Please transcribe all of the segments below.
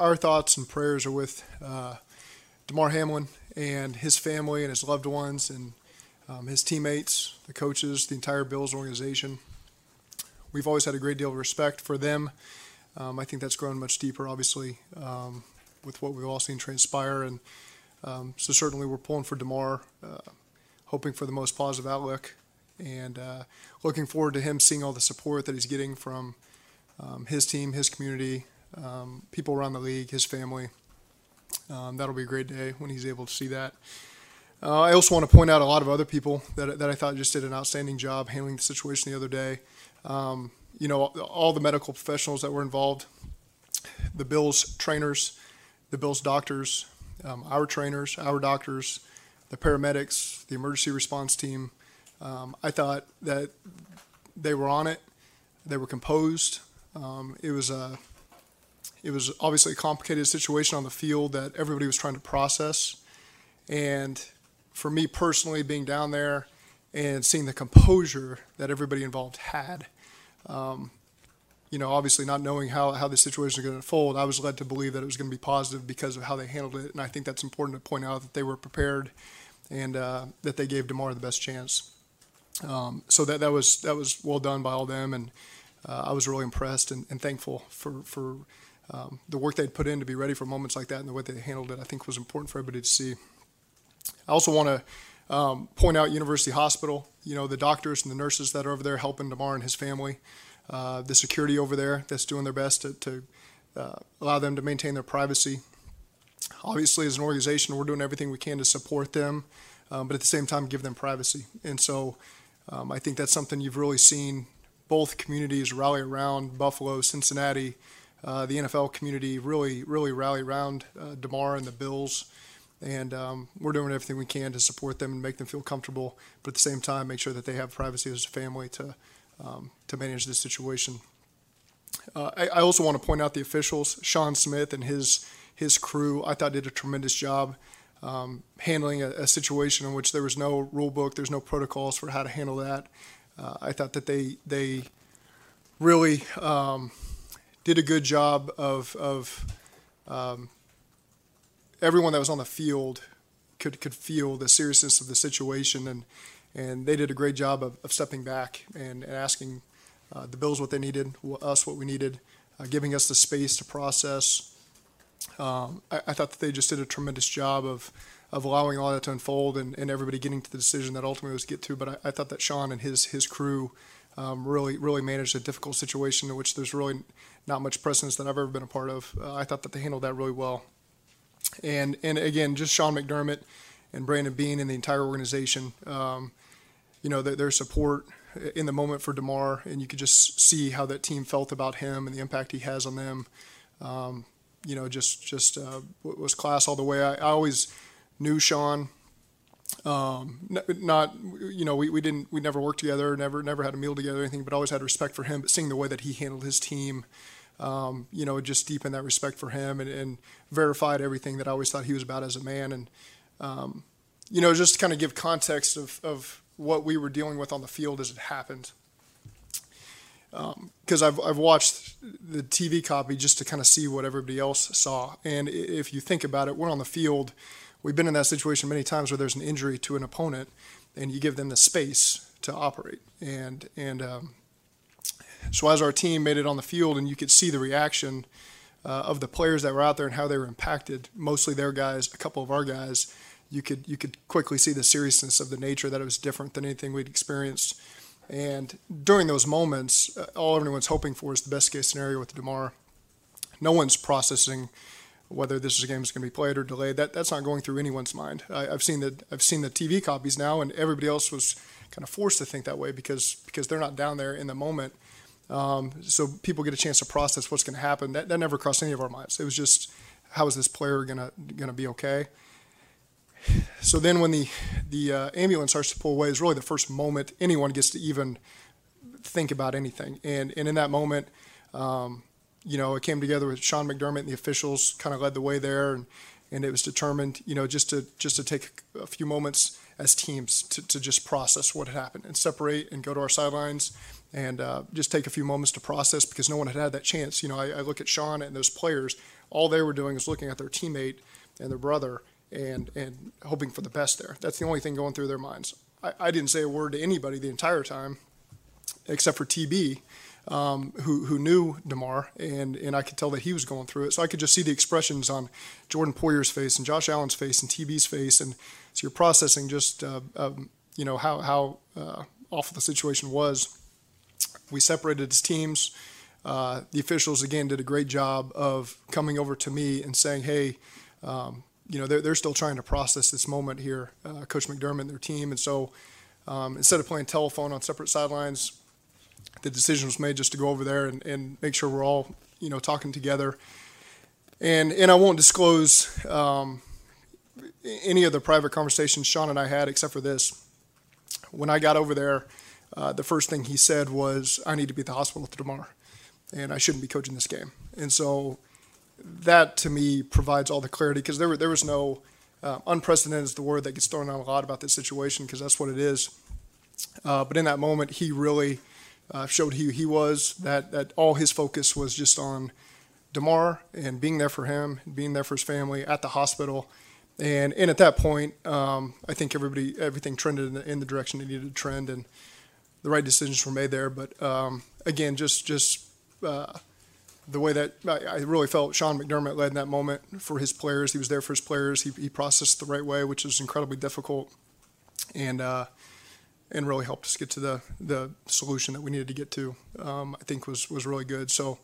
Our thoughts and prayers are with uh, Damar Hamlin and his family and his loved ones and um, his teammates, the coaches, the entire Bills organization. We've always had a great deal of respect for them. Um, I think that's grown much deeper, obviously, um, with what we've all seen transpire. And um, so certainly we're pulling for Damar, uh, hoping for the most positive outlook, and uh, looking forward to him seeing all the support that he's getting from um, his team, his community, um, people around the league, his family. Um, that'll be a great day when he's able to see that. Uh, I also want to point out a lot of other people that, that I thought just did an outstanding job handling the situation the other day. Um, you know, all the medical professionals that were involved, the Bills trainers, the Bills doctors, um, our trainers, our doctors, the paramedics, the emergency response team. Um, I thought that they were on it. They were composed. Um, it was a it was obviously a complicated situation on the field that everybody was trying to process. And for me personally, being down there and seeing the composure that everybody involved had, um, you know, obviously not knowing how, how the situation was going to unfold, I was led to believe that it was going to be positive because of how they handled it. And I think that's important to point out that they were prepared and uh, that they gave Damar the best chance. Um, so that, that was that was well done by all them, and uh, I was really impressed and, and thankful for for um, the work they'd put in to be ready for moments like that and the way they handled it. I think was important for everybody to see. I also want to um, point out University Hospital. You know the doctors and the nurses that are over there helping Damar and his family, uh, the security over there that's doing their best to, to uh, allow them to maintain their privacy. Obviously, as an organization, we're doing everything we can to support them, um, but at the same time, give them privacy. And so, um, I think that's something you've really seen both communities rally around Buffalo, Cincinnati, uh, the NFL community really, really rally around uh, Damar and the Bills. And um, we're doing everything we can to support them and make them feel comfortable, but at the same time, make sure that they have privacy as a family to um, to manage this situation. Uh, I, I also want to point out the officials, Shawn Smith and his his crew. I thought did a tremendous job um, handling a, a situation in which there was no rule book, there's no protocols for how to handle that. Uh, I thought that they they really um, did a good job of of um, everyone that was on the field could could feel the seriousness of the situation and and they did a great job of, of stepping back and, and asking uh, the Bills what they needed, us what we needed, uh, giving us the space to process. Um, I, I thought that they just did a tremendous job of of allowing all that to unfold and, and everybody getting to the decision that ultimately was to get to. But I, I thought that Sean and his his crew um, really really managed a difficult situation in which there's really not much precedence that I've ever been a part of. Uh, I thought that they handled that really well. And and again, just Sean McDermott and Brandon Beane and the entire organization, um, you know, their, their support in the moment for Damar, and you could just see how that team felt about him and the impact he has on them. Um, you know, just just uh, was class all the way. I, I always knew Sean. Um, not, you know, we, we didn't, we never worked together, never, never had a meal together or anything, but always had respect for him. But seeing the way that he handled his team, um, you know, just deepened that respect for him and, and verified everything that I always thought he was about as a man. And, um, you know, just to kind of give context of, of what we were dealing with on the field as it happened. Because I've, I've watched the TV copy just to kind of see what everybody else saw. And if you think about it, we're on the field. We've been in that situation many times where there's an injury to an opponent and you give them the space to operate. And, and um, so as our team made it on the field and you could see the reaction uh, of the players that were out there and how they were impacted, mostly their guys, a couple of our guys, you could you could quickly see the seriousness of the nature that it was different than anything we'd experienced. And during those moments, uh, all everyone's hoping for is the best case scenario with Damar. No one's processing whether this is a game that's going to be played or delayed. That that's not going through anyone's mind. I, have seen the I've seen the TV copies now, and everybody else was kind of forced to think that way because because they're not down there in the moment. Um, so people get a chance to process what's going to happen. That, that never crossed any of our minds. It was just how is this player gonna gonna be okay? So then when the the uh, ambulance starts to pull away is really the first moment anyone gets to even think about anything. And and in that moment, um, you know, it came together with Sean McDermott and the officials kind of led the way there, and and it was determined, you know, just to just to take a few moments as teams to, to just process what had happened and separate and go to our sidelines and uh, just take a few moments to process because no one had had that chance. You know, I, I look at Sean and those players, all they were doing is looking at their teammate and their brother and and hoping for the best there. That's the only thing going through their minds. I, I didn't say a word to anybody the entire time, except for TB, um, who who knew Damar, and and I could tell that he was going through it. So I could just see the expressions on Jordan Poyer's face and Josh Allen's face and TB's face, and so you're processing just uh, um, you know how how uh, awful the situation was. We separated as teams. Uh, the officials again did a great job of coming over to me and saying, "Hey, um, you know, they're, they're still trying to process this moment here, uh, Coach McDermott and their team. And so um, instead of playing telephone on separate sidelines, the decision was made just to go over there and, and make sure we're all, you know, talking together. And, and I won't disclose um, any of the private conversations Sean and I had except for this. When I got over there, uh, the first thing he said was, I need to be at the hospital tomorrow, and I shouldn't be coaching this game. And so that to me provides all the clarity because there, there was no uh, unprecedented is the word that gets thrown out a lot about this situation because that's what it is. Uh, but in that moment, he really uh, showed who he was. That that all his focus was just on Damar and being there for him, being there for his family at the hospital. And and at that point, um, I think everybody everything trended in the, in the, direction it needed to trend, and the right decisions were made there. But um, again, just just uh, the way that I, really felt Sean McDermott led in that moment for his players. He was there for his players. He, he processed the right way, which is incredibly difficult, and uh, and really helped us get to the the solution that we needed to get to. Um, I think was was really good. So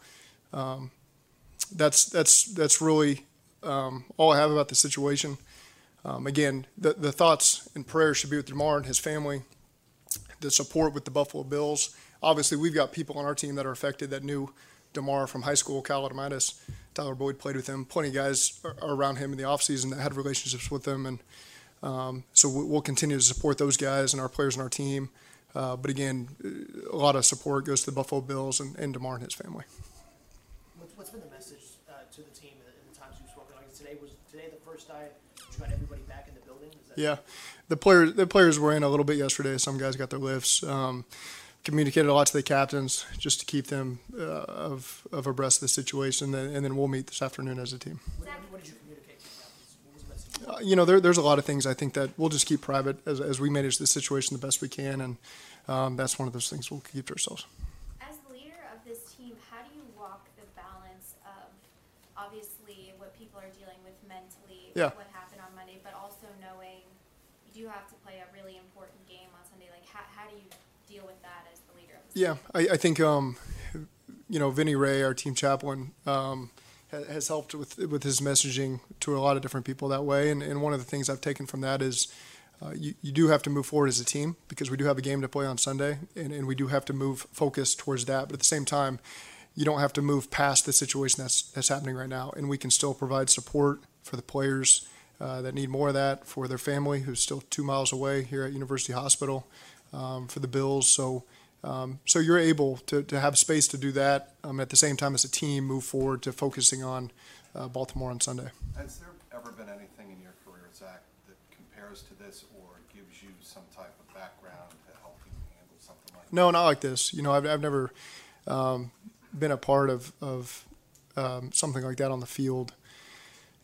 um, that's that's that's really um, all I have about the situation. Um, again, the the thoughts and prayers should be with Damar and his family. The support with the Buffalo Bills. Obviously, we've got people on our team that are affected that knew Damar from high school, Cal Adomitis. Tyler Boyd played with him. Plenty of guys around him in the offseason that had relationships with him. And um, so we'll continue to support those guys and our players and our team. Uh, but again, a lot of support goes to the Buffalo Bills and, and Damar and his family. What's been the message uh, to the team in the times you've spoken? Like today was today the first time you got everybody back in the building? yeah, the players the players were in a little bit yesterday. Some guys got their lifts. Um, communicated a lot to the captains just to keep them uh, of, of abreast of the situation, and, and, then we'll meet this afternoon as a team. What, what did you communicate to the captains? Uh, you know, there, there's a lot of things I think that we'll just keep private as, as we manage the situation the best we can, and um, that's one of those things we'll keep to ourselves. As the leader of this team, how do you walk the balance of obviously what people are dealing with mentally, yeah. what happened on Monday, but also knowing you do have to play a really important game on Sunday? Like, how, how do you deal with that as the leader of the yeah, I, I, think um, you know Vinny Ray, our team chaplain, um, has, helped with with his messaging to a lot of different people that way. And, and one of the things I've taken from that is. Uh, you, you do have to move forward as a team because we do have a game to play on Sunday, and, and we do have to move focus towards that. But at the same time, you don't have to move past the situation that's that's happening right now, and we can still provide support for the players uh, that need more of that, for their family who's still two miles away here at University Hospital, um, for the Bills. So, um, so you're able to, to have space to do that um, at the same time as a team move forward to focusing on uh, Baltimore on Sunday. Has there ever been anything in your career, Zach, that compares to this or gives you some type of background to help you handle something like no, not like this. You know, I've, I've never um, been a part of, of um, something like that on the field.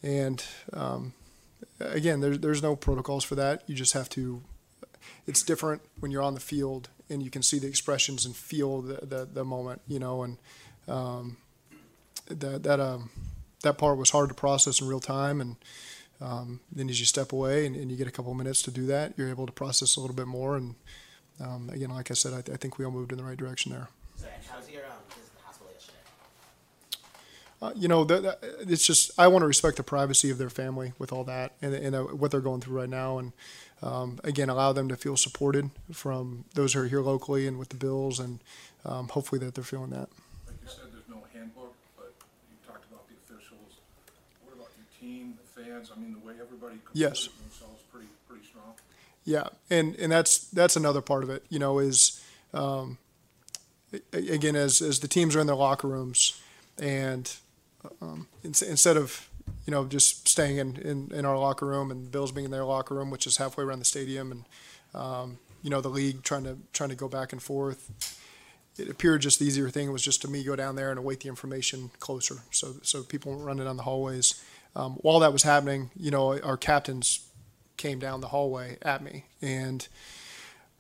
And um, again, there's, there's no protocols for that. You just have to it's different when you're on the field and you can see the expressions and feel the, the, the moment, you know, and um, that that um, that part was hard to process in real time, and um, then as you step away and, and you get a couple of minutes to do that, you're able to process a little bit more. And um, again, like I said, I, I think we all moved in the right direction there. Zach, how's your um, visit to the hospital yesterday? Uh, you know, that, that- it's just I want to respect the privacy of their family with all that and, and uh, what they're going through right now, and um, again, allow them to feel supported from those who are here locally and with the bills, and um, hopefully that they're feeling that. Like you said, there's no handbook, but you talked about the officials. What about your team, the fans? I mean, the way everybody Yes. themselves, pretty, pretty strong. Yeah, and and that's that's another part of it. You know, is um, again as as the teams are in their locker rooms, and um, ins- instead of you know just staying in, in, in our locker room and Bills being in their locker room, which is halfway around the stadium, and um, you know the league trying to trying to go back and forth. It appeared just the easier thing was just to me go down there and await the information closer, so so people weren't running down the hallways. Um, while that was happening, you know our captains came down the hallway at me and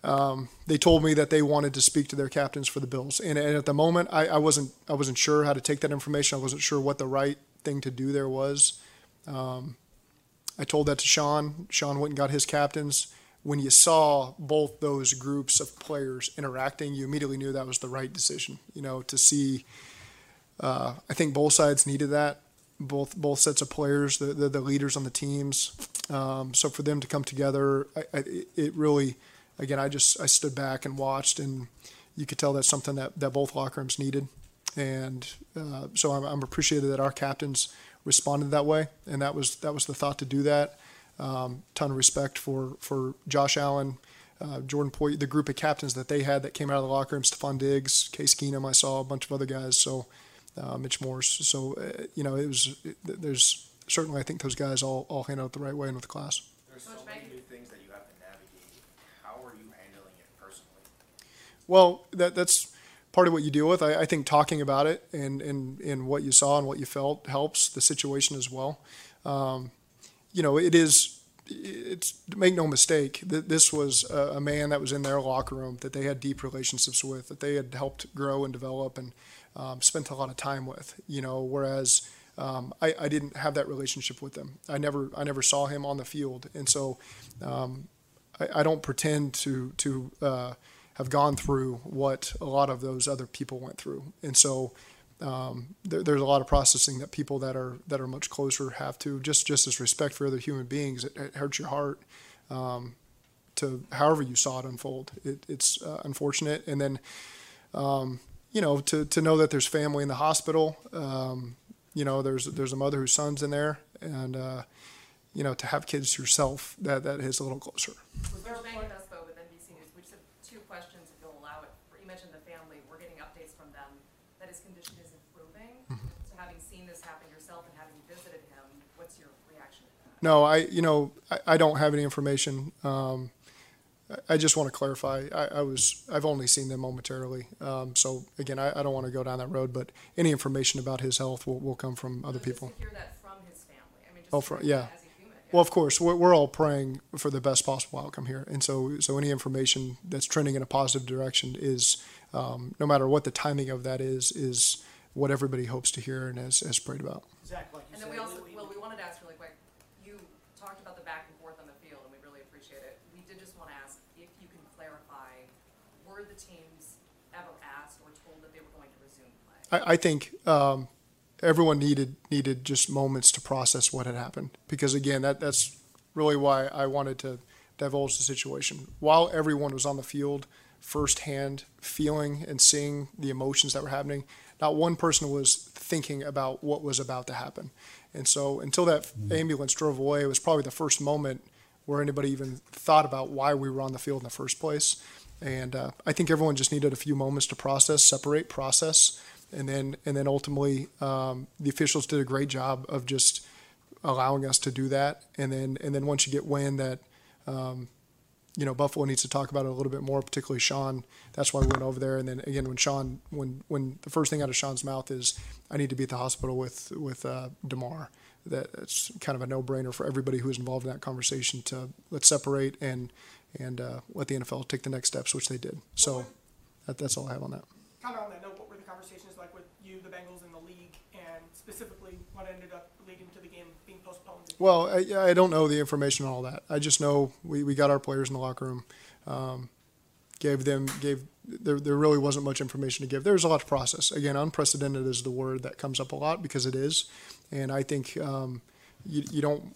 um, they told me that they wanted to speak to their captains for the Bills. And, and at the moment, I, I wasn't I wasn't sure how to take that information. I wasn't sure what the right thing to do there was. Um, I told that to Sean. Sean went and got his captains. When you saw both those groups of players interacting, you immediately knew that was the right decision. You know, to see. Uh, I think both sides needed that. Both both sets of players, the the, the leaders on the teams. Um, so for them to come together, I, I, it really, again, I just I stood back and watched, and you could tell that's something that, that both locker rooms needed, and uh, so I'm, I'm appreciative that our captains responded that way, and that was that was the thought to do that. Um, ton of respect for for Josh Allen, uh, Jordan Poyer, the group of captains that they had that came out of the locker room, Stefon Diggs, Case Keenum, I saw a bunch of other guys, so uh, Mitch Morse. So uh, you know, it was it, there's certainly I think those guys all all handled it the right way and with class. There's so many new things that you have to navigate. How are you handling it personally? Well, that that's part of what you deal with. I, I think talking about it and, and, and what you saw and what you felt helps the situation as well. Um, you know, it is. It's make no mistake. th- This was a, a man that was in their locker room that they had deep relationships with, that they had helped grow and develop and um, spent a lot of time with. You know, whereas um, I, I didn't have that relationship with them. I never I never saw him on the field, and so um, I, I don't pretend to to uh, have gone through what a lot of those other people went through, and so um, there, there's a lot of processing that people that are that are much closer have to. Just just as respect for other human beings, it, it hurts your heart. Um, to however you saw it unfold, it, it's uh, unfortunate, and then um, you know to to know that there's family in the hospital. Um, you know, there's there's a mother whose son's in there, and uh, you know to have kids yourself that that is a little closer. George Van Vespo with NBC News. We just have two questions, if you'll allow it. You mentioned the family. We're getting updates from them that his condition is improving. So having seen this happen yourself and having visited him, what's your reaction to that? No, I you know I, I don't have any information. Um, I- I just want to clarify. I, I was I've only seen them momentarily. Um, so again, I, I don't want to go down that road. But any information about his health will, will come from other people. Hear that from his family. I mean, just Oh, for, yeah. that as. Well, of course, we're, we're all praying for the best possible outcome here, and so so any information that's trending in a positive direction is, um, no matter what the timing of that is, is what everybody hopes to hear and has, has prayed about. Zach, like you And said, then we also, we- well, we wanted to ask really quick, you talked about the back and forth on the field, and we really appreciate it. We did just want to ask if you can clarify, were the teams ever asked or told that they were going to resume play? I, I think um, everyone needed needed just moments to process what had happened because again, that that's really why I wanted to divulge the situation. While everyone was on the field, firsthand feeling and seeing the emotions that were happening, not one person was thinking about what was about to happen. And so until that ambulance drove away, it was probably the first moment where anybody even thought about why we were on the field in the first place. And uh, I think everyone just needed a few moments to process, separate, process, and then and then ultimately um, the officials did a great job of just allowing us to do that. And then and then once you get wind that um, you know Buffalo needs to talk about it a little bit more, particularly Sean. That's why we went over there. And then again, when Sean, when when the first thing out of Sean's mouth is, "I need to be at the hospital with with uh, Damar." That it's kind of a no-brainer for everybody who is involved in that conversation to let's separate and and uh, let the NFL take the next steps, which they did. So that, that's all I have on that. kind of on that note, what were the conversations like with you, the Bengals, and the league? And specifically what ended up leading to the game being postponed? Well, I, I don't know the information on all that. I just know we, we got our players in the locker room, um, gave them gave there there really wasn't much information to give. There was a lot to process. Again, unprecedented is the word that comes up a lot because it is, and I think um, you you don't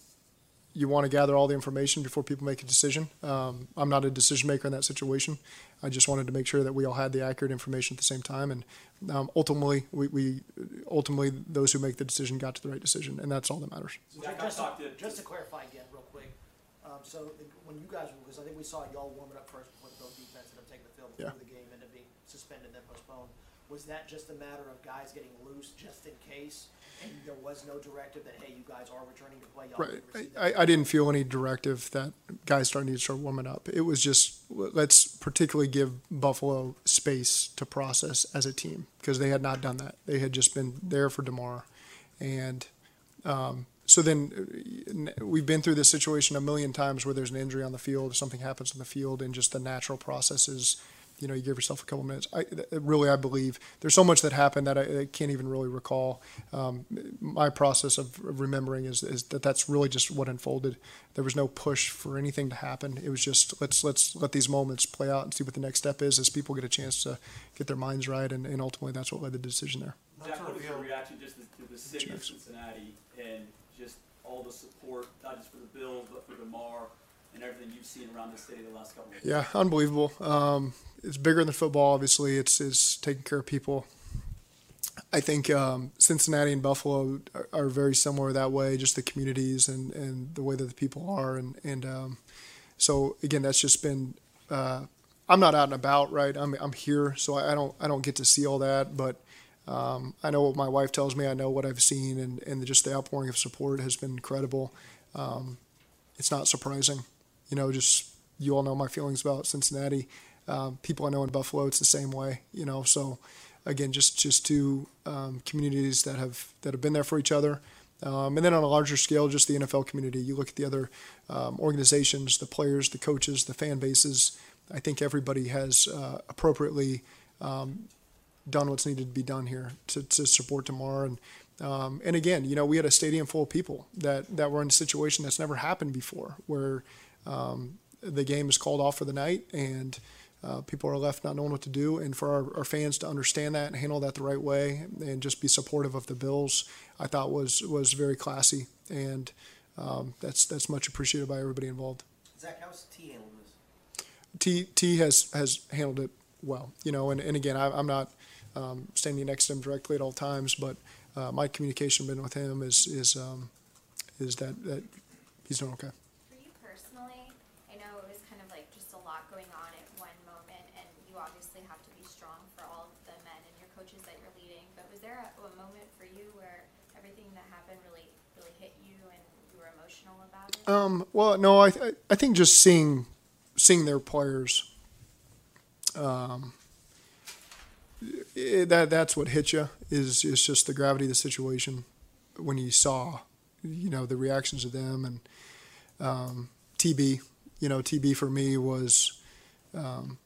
you want to gather all the information before people make a decision. Um, I'm not a decision maker in that situation. I just wanted to make sure that we all had the accurate information at the same time, and um, ultimately, we, we ultimately those who make the decision got to the right decision, and that's all that matters. So just, to, just to clarify again, real quick. Um, so the, when you guys, because I think we saw y'all warming up first before the defense ended up taking the field before Yeah. the game ended up being suspended then postponed. Was that just a matter of guys getting loose just in case, and there was no directive that hey, you guys are returning to play? Y'all Right. didn't receive that? I, I didn't feel any directive that guys starting to start warming up. It was just let's particularly give Buffalo space to process as a team because they had not done that. They had just been there for Damar, and um, so then uh, we've been through this situation a million times where there's an injury on the field, something happens on the field, and just the natural process is, you know, you gave yourself a couple minutes. I really, I believe there's so much that happened that I, I can't even really recall. Um, my process of remembering is, is that that's really just what unfolded. There was no push for anything to happen. It was just let's let's let these moments play out and see what the next step is as people get a chance to get their minds right, and, and ultimately that's what led to the decision there. What was your reaction just to to the city of Cincinnati and just all the support, not just for the Bills, but for Damar and everything you've seen around the city the last couple of years? Yeah, unbelievable. Um, it's bigger than football. Obviously, it's it's taking care of people. I think um, Cincinnati and Buffalo are, are very similar that way, just the communities and, and the way that the people are, and and um, so again, that's just been. Uh, I'm not out and about, right? I'm I'm here, so I, don't I don't get to see all that, but um, I know what my wife tells me. I know what I've seen, and and just the outpouring of support has been incredible. Um, it's not surprising, you know. Just you all know my feelings about Cincinnati. Um, people I know in Buffalo, it's the same way, you know. So again, just just two um, communities that have that have been there for each other. Um, and then on a larger scale, just the NFL community. You look at the other um, organizations, the players, the coaches, the fan bases. I think everybody has uh, appropriately um, done what's needed to be done here to, to support Damar. And um, and again, you know, we had a stadium full of people that that were in a situation that's never happened before, where um, the game is called off for the night and uh, people are left not knowing what to do. And for our, our fans to understand that and handle that the right way and just be supportive of the Bills, I thought was was very classy and um, that's that's much appreciated by everybody involved. Zach, how's T handling this? T T has has handled it well, you know, and, and again, I, I'm not um, standing next to him directly at all times, but uh, my communication been with him is is um, is that that he's doing okay. For you personally, I know it was kind of like just a lot going on at one moment, and you obviously have to be strong for all of the men and your coaches that you're leading. But was there a, a moment for you where everything that happened really, really hit you, and you were emotional about it? Um, well, no, I I- think just seeing seeing their players, um, i that that's what hit you is is just the gravity of the situation when you saw, you know, the reactions of them and um, TB. You know, TB for me was um,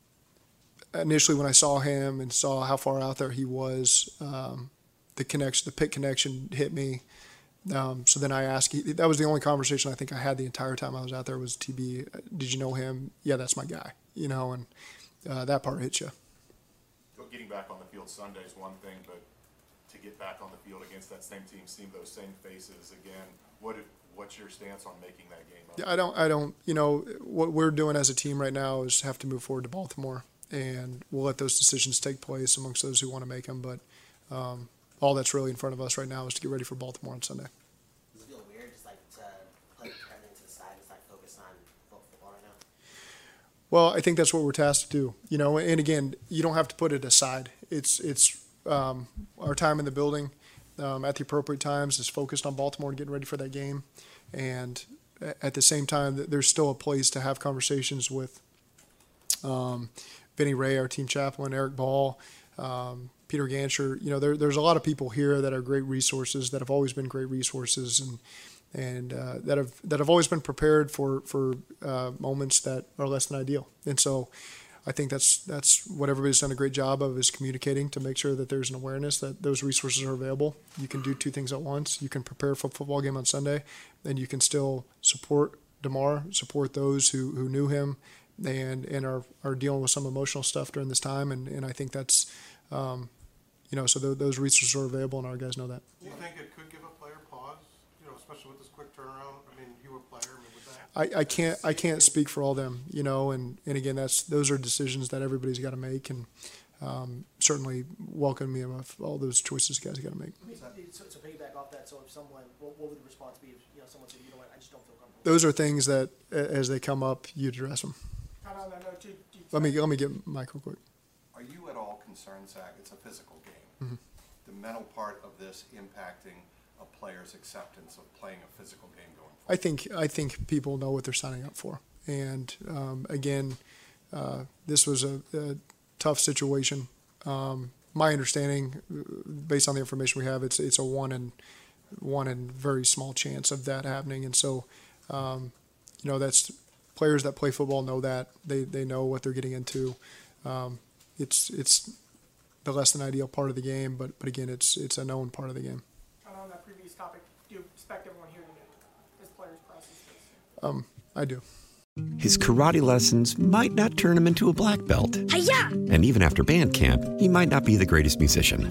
initially when I saw him and saw how far out there he was. Um, the connection, the pit connection, hit me. Um, so then I asked. That was the only conversation I think I had the entire time I was out there was TB. Did you know him? Yeah, that's my guy. You know, and uh, that part hit you. Getting back on the field Sunday is one thing, but to get back on the field against that same team, seeing those same faces again, what if, what's your stance on making that game up? Yeah, I don't. I don't. You know, what we're doing as a team right now is have to move forward to Baltimore, and we'll let those decisions take place amongst those who want to make them. But um, all that's really in front of us right now is to get ready for Baltimore on Sunday. Does it feel weird just like to everything to the side, just like focus on football right now? Well, I think that's what we're tasked to do. You know, and again, you don't have to put it aside. It's it's um, our time in the building um, at the appropriate times is focused on Baltimore and getting ready for that game, and at the same time, there's still a place to have conversations with um, Benny Ray, our team chaplain, Eric Ball, um, Peter Ganscher. You know, there, there's a lot of people here that are great resources that have always been great resources and and uh, that have that have always been prepared for for uh, moments that are less than ideal. And so, I think that's that's what everybody's done a great job of is communicating to make sure that there's an awareness that those resources are available. You can do two things at once. You can prepare for a football game on Sunday, and you can still support Damar, support those who, who knew him, and and are, are dealing with some emotional stuff during this time. And, and I think that's, um, you know, so th- those resources are available, and our guys know that. Do you think it could give a player pause, you know, especially with this quick turnaround? I mean, you were a player, I mean, with that. I, I can't I can't speak for all them, you know, and, and again that's those are decisions that everybody's got to make, and um, certainly welcome me of all those choices guys got to make. I mean, So, so piggyback off that, so if someone, what, what would the response be if, you know, someone said, you know what, I just don't feel comfortable? Those are things that as they come up, you address them. Kind of, I know, too, do Let me let me get Mike real quick. Are you at all concerned, Zach, it's a physical game, Mhm. the mental part of this impacting a player's acceptance of playing a physical game going forward? I think I think people know what they're signing up for, and um, again, uh, this was a, a tough situation. Um, my understanding, uh, based on the information we have, it's it's a one in one in very small chance of that happening, and so um, you know that's players that play football know that they they know what they're getting into. Um, it's it's the less than ideal part of the game, but but again, it's it's a known part of the game. kind of on that previous topic, do you expect everyone here to, as players process this? Um, I do. His karate lessons might not turn him into a black belt. Hiya! And even after band camp, he might not be the greatest musician.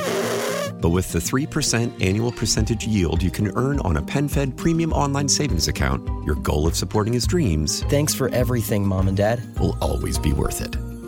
But with the 3% annual percentage yield you can earn on a PenFed premium online savings account, your goal of supporting his dreams Thanks for everything, Mom and Dad. will always be worth it.